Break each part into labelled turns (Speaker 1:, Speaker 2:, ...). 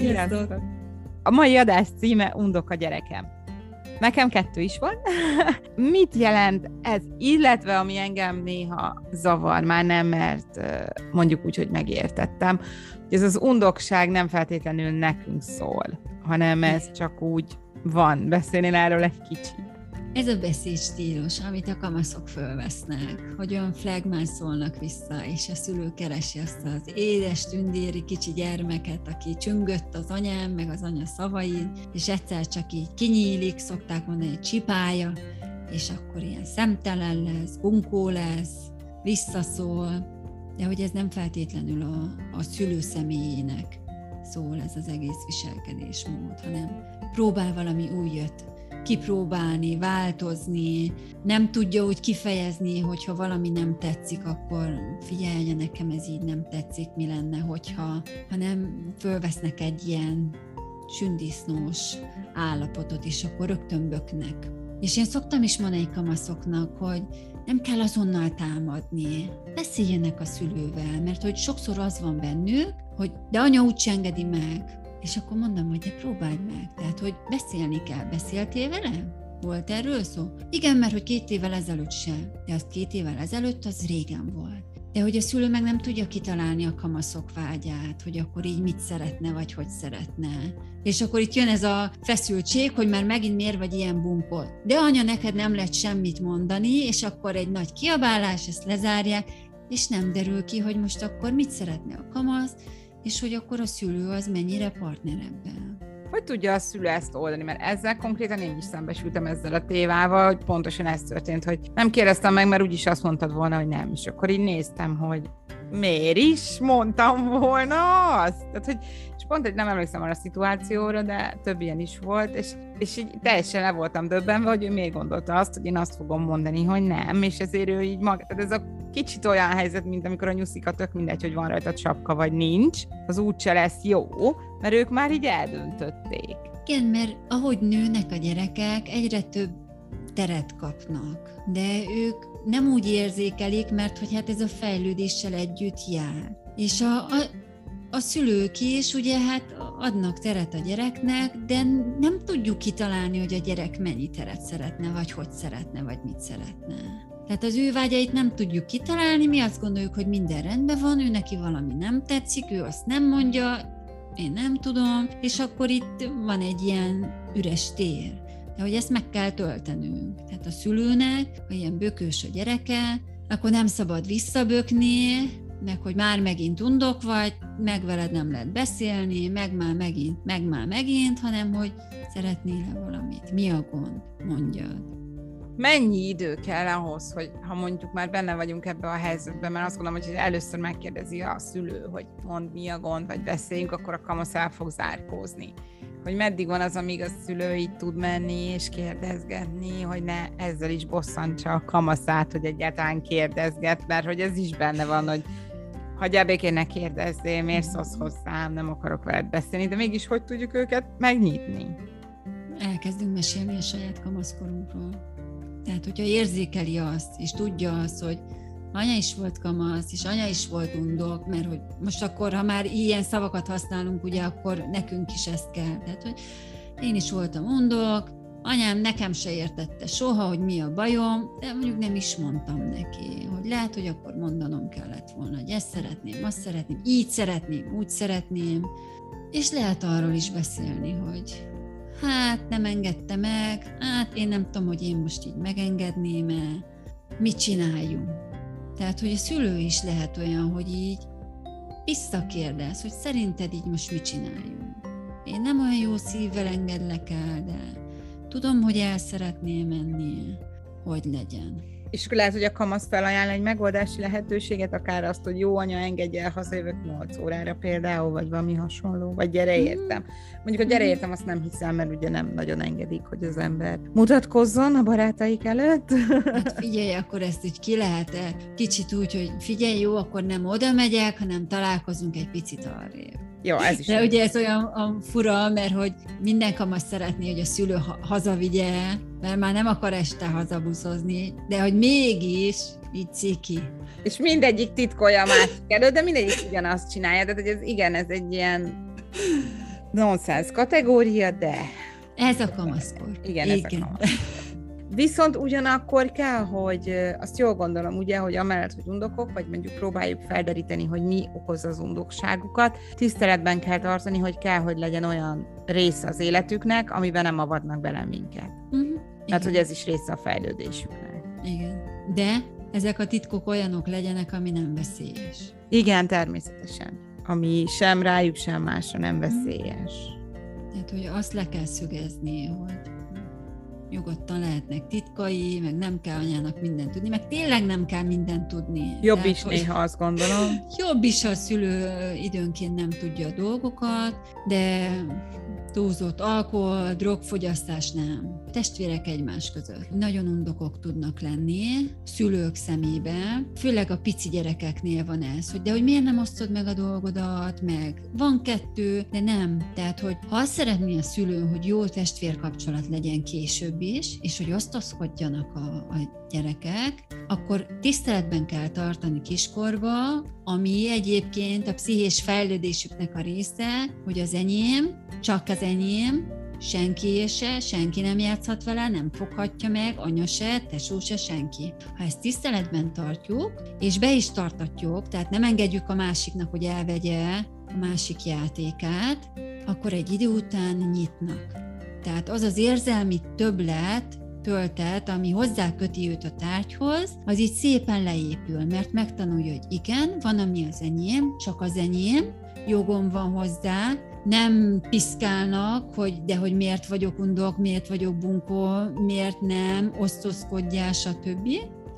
Speaker 1: Sziasztok!
Speaker 2: A mai adás címe Undok a gyerekem. Nekem kettő is van. Mit jelent ez, illetve ami engem néha zavar, már nem, mert mondjuk úgy, hogy megértettem, hogy ez az undokság nem feltétlenül nekünk szól, hanem ez csak úgy van. Beszélnél erről egy kicsit?
Speaker 1: Ez a beszédstílus, amit a kamaszok fölvesznek, hogy olyan flagmán szólnak vissza, és a szülő keresi azt az édes, tündéri kicsi gyermeket, aki csüngött az anyám, meg az anya szavain, és egyszer csak így kinyílik, szokták mondani, hogy csipája, és akkor ilyen szemtelen lesz, bunkó lesz, visszaszól, de hogy ez nem feltétlenül a, a szülő személyének szól ez az egész viselkedésmód, hanem próbál valami újat kipróbálni, változni, nem tudja úgy kifejezni, hogyha valami nem tetszik, akkor figyelje, nekem ez így nem tetszik, mi lenne, hogyha, hanem fölvesznek egy ilyen sündisznós állapotot, és akkor rögtön böknek. És én szoktam is mondani kamaszoknak, hogy nem kell azonnal támadni, beszéljenek a szülővel, mert hogy sokszor az van bennük, hogy de anya úgy engedi meg, és akkor mondom, hogy de próbálj meg. Tehát, hogy beszélni kell. Beszéltél vele? Volt erről szó? Igen, mert hogy két évvel ezelőtt sem. De azt két évvel ezelőtt az régen volt. De hogy a szülő meg nem tudja kitalálni a kamaszok vágyát, hogy akkor így mit szeretne, vagy hogy szeretne. És akkor itt jön ez a feszültség, hogy már megint miért vagy ilyen bunkol. De anya, neked nem lehet semmit mondani, és akkor egy nagy kiabálás, ezt lezárják, és nem derül ki, hogy most akkor mit szeretne a kamasz, és hogy akkor a szülő az mennyire partner ebben.
Speaker 2: Hogy tudja a szülő ezt oldani? Mert ezzel konkrétan én is szembesültem ezzel a tévával, hogy pontosan ez történt, hogy nem kérdeztem meg, mert úgyis azt mondtad volna, hogy nem. És akkor így néztem, hogy miért is mondtam volna azt? Tehát, hogy pont egy nem emlékszem arra a szituációra, de több ilyen is volt, és, és így teljesen le voltam döbbenve, hogy ő miért gondolta azt, hogy én azt fogom mondani, hogy nem, és ezért ő így maga, tehát ez a kicsit olyan helyzet, mint amikor a nyuszika tök mindegy, hogy van rajta sapka vagy nincs, az úgyse lesz jó, mert ők már így eldöntötték.
Speaker 1: Igen, mert ahogy nőnek a gyerekek, egyre több teret kapnak, de ők nem úgy érzékelik, mert hogy hát ez a fejlődéssel együtt jár. És a, a, a szülők is ugye hát adnak teret a gyereknek, de nem tudjuk kitalálni, hogy a gyerek mennyi teret szeretne, vagy hogy szeretne, vagy mit szeretne. Tehát az ő vágyait nem tudjuk kitalálni, mi azt gondoljuk, hogy minden rendben van, ő neki valami nem tetszik, ő azt nem mondja, én nem tudom, és akkor itt van egy ilyen üres tér. De hogy ezt meg kell töltenünk. Tehát a szülőnek, ha ilyen bökős a gyereke, akkor nem szabad visszabökni, meg hogy már megint undok vagy, meg veled nem lehet beszélni, meg már megint, meg már megint, hanem hogy szeretnél-e valamit, mi a gond, mondjad.
Speaker 2: Mennyi idő kell ahhoz, hogy ha mondjuk már benne vagyunk ebbe a helyzetben, mert azt gondolom, hogy először megkérdezi a szülő, hogy mond mi a gond, vagy beszéljünk, akkor a kamasz el fog zárkózni. Hogy meddig van az, amíg a szülő így tud menni és kérdezgetni, hogy ne ezzel is bosszantsa a kamaszát, hogy egyáltalán kérdezget, mert hogy ez is benne van, hogy hagyjál békén, ne kérdezzél, miért szólsz hozzám, nem akarok veled beszélni, de mégis hogy tudjuk őket megnyitni?
Speaker 1: Elkezdünk mesélni a saját kamaszkorunkról. Tehát, hogyha érzékeli azt, és tudja azt, hogy anya is volt kamasz, és anya is volt undok, mert hogy most akkor, ha már ilyen szavakat használunk, ugye akkor nekünk is ezt kell. Tehát, hogy én is voltam undok, Anyám nekem se értette soha, hogy mi a bajom, de mondjuk nem is mondtam neki, hogy lehet, hogy akkor mondanom kellett volna, hogy ezt szeretném, azt szeretném, így szeretném, úgy szeretném, és lehet arról is beszélni, hogy hát nem engedte meg, hát én nem tudom, hogy én most így megengedném-e, mit csináljunk. Tehát, hogy a szülő is lehet olyan, hogy így visszakérdez, hogy szerinted így most mit csináljunk. Én nem olyan jó szívvel engedlek el, de Tudom, hogy el szeretném menni, hogy legyen.
Speaker 2: És lehet, hogy a kamasz felajánl egy megoldási lehetőséget, akár azt, hogy jó anya, engedje el, hazajövök 8 órára például, vagy valami hasonló, vagy gyere mm. értem. Mondjuk a gyere mm. értem, azt nem hiszem, mert ugye nem nagyon engedik, hogy az ember mutatkozzon a barátaik előtt.
Speaker 1: Hát figyelj, akkor ezt így ki lehet -e kicsit úgy, hogy figyelj, jó, akkor nem oda megyek, hanem találkozunk egy picit arrébb.
Speaker 2: Jó, ez is.
Speaker 1: De ugye ez olyan fura, mert hogy minden kamasz szeretné, hogy a szülő hazavigye, mert már nem akar este hazabuszozni, de hogy mégis így ciki.
Speaker 2: És mindegyik titkolja a másik elő, de mindegyik ugyanazt csinálja. Tehát, hogy ez igen, ez egy ilyen nonsense kategória, de...
Speaker 1: Ez a kamaszkor.
Speaker 2: Igen, Igen. ez a kamaszkor. Viszont ugyanakkor kell, hogy azt jól gondolom, ugye, hogy amellett, hogy undokok, vagy mondjuk próbáljuk felderíteni, hogy mi okozza az undokságukat, tiszteletben kell tartani, hogy kell, hogy legyen olyan része az életüknek, amiben nem avatnak bele minket. Uh-huh. Hát, hogy ez is része a fejlődésüknek.
Speaker 1: Igen. De ezek a titkok olyanok legyenek, ami nem veszélyes.
Speaker 2: Igen, természetesen. Ami sem rájuk, sem másra nem mhm. veszélyes.
Speaker 1: Tehát, hogy azt le kell szögezni, hogy nyugodtan lehetnek titkai, meg nem kell anyának mindent tudni, meg tényleg nem kell mindent tudni.
Speaker 2: Jobb Tehát, is néha, azt gondolom.
Speaker 1: Jobb is, a szülő időnként nem tudja a dolgokat, de túlzott alkohol, drogfogyasztás nem. Testvérek egymás között. Nagyon undokok tudnak lenni szülők szemébe, főleg a pici gyerekeknél van ez, hogy de hogy miért nem osztod meg a dolgodat, meg van kettő, de nem. Tehát, hogy ha azt szeretné a szülő, hogy jó testvérkapcsolat legyen később is, és hogy osztozkodjanak a, a gyerekek, akkor tiszteletben kell tartani kiskorba, ami egyébként a pszichés fejlődésüknek a része, hogy az enyém, csak az enyém, senki se, senki nem játszhat vele, nem foghatja meg, anya se, tesó se, senki. Ha ezt tiszteletben tartjuk, és be is tartatjuk, tehát nem engedjük a másiknak, hogy elvegye a másik játékát, akkor egy idő után nyitnak. Tehát az az érzelmi többlet, töltet, ami hozzá köti őt a tárgyhoz, az így szépen leépül, mert megtanulja, hogy igen, van, ami az enyém, csak az enyém, jogom van hozzá, nem piszkálnak, hogy de hogy miért vagyok undok, miért vagyok bunkó, miért nem, osztozkodjál, stb.,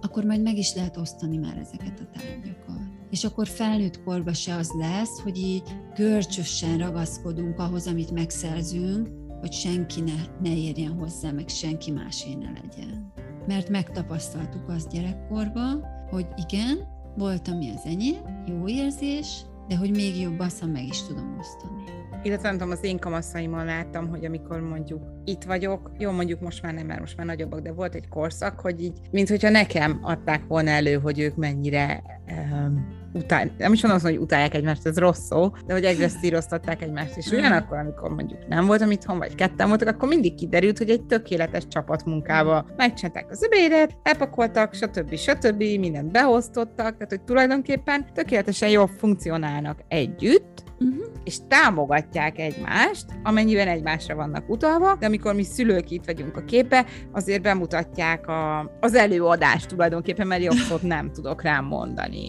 Speaker 1: akkor majd meg is lehet osztani már ezeket a tárgyakat. És akkor felnőtt korba se az lesz, hogy így görcsösen ragaszkodunk ahhoz, amit megszerzünk, hogy senki ne, ne érjen hozzá, meg senki másé ne legyen. Mert megtapasztaltuk azt gyerekkorban, hogy igen, volt, ami az enyém, jó érzés, de hogy még jobb azt, meg is tudom osztani.
Speaker 2: Illetve nem tudom, az én kamaszaimmal láttam, hogy amikor mondjuk itt vagyok, jó, mondjuk most már nem, mert most már nagyobbak, de volt egy korszak, hogy így, mint hogyha nekem adták volna elő, hogy ők mennyire um, utál, nem is mondom, hogy utálják egymást, ez rossz szó, de hogy egresszíroztatták egymást, és ugyanakkor, amikor mondjuk nem voltam itthon, vagy ketten voltak, akkor mindig kiderült, hogy egy tökéletes csapatmunkába megcsinálták az öbédet, elpakoltak, stb. stb. mindent beosztottak, tehát hogy tulajdonképpen tökéletesen jól funkcionálnak együtt, uh-huh. és támogatják egymást, amennyiben egymásra vannak utalva, de amikor mi szülők itt vagyunk a képe, azért bemutatják a, az előadást tulajdonképpen, mert jobb szót nem tudok rám mondani.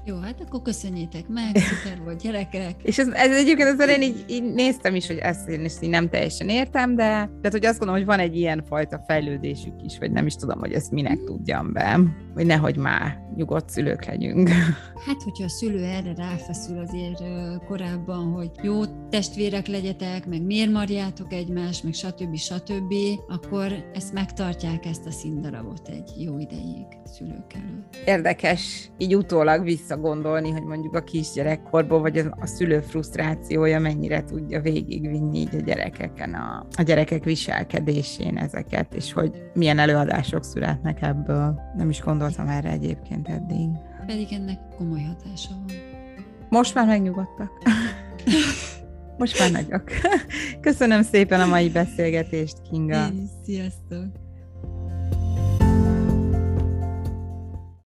Speaker 1: Jó, hát akkor köszönjétek meg, szuper volt gyerekek.
Speaker 2: És ez, ez egyébként azért én így, így, néztem is, hogy ezt én is így nem teljesen értem, de, de hogy azt gondolom, hogy van egy ilyen fajta fejlődésük is, vagy nem is tudom, hogy ezt minek tudjam be, hogy nehogy már nyugodt szülők legyünk.
Speaker 1: Hát, hogyha a szülő erre ráfeszül azért korábban, hogy jó testvérek legyetek, meg miért marjátok egymást, meg stb. stb., akkor ezt megtartják ezt a színdarabot egy jó ideig szülők előtt.
Speaker 2: Érdekes így utólag visszagondolni, hogy mondjuk a kisgyerekkorból, vagy a, szülő frusztrációja mennyire tudja végigvinni így a gyerekeken, a, a gyerekek viselkedésén ezeket, és hogy milyen előadások születnek ebből. Nem is gondoltam erre egyébként eddig.
Speaker 1: Pedig ennek komoly hatása van.
Speaker 2: Most már megnyugodtak. Most már nagyok. Köszönöm szépen a mai beszélgetést, Kinga.
Speaker 1: Én is, sziasztok!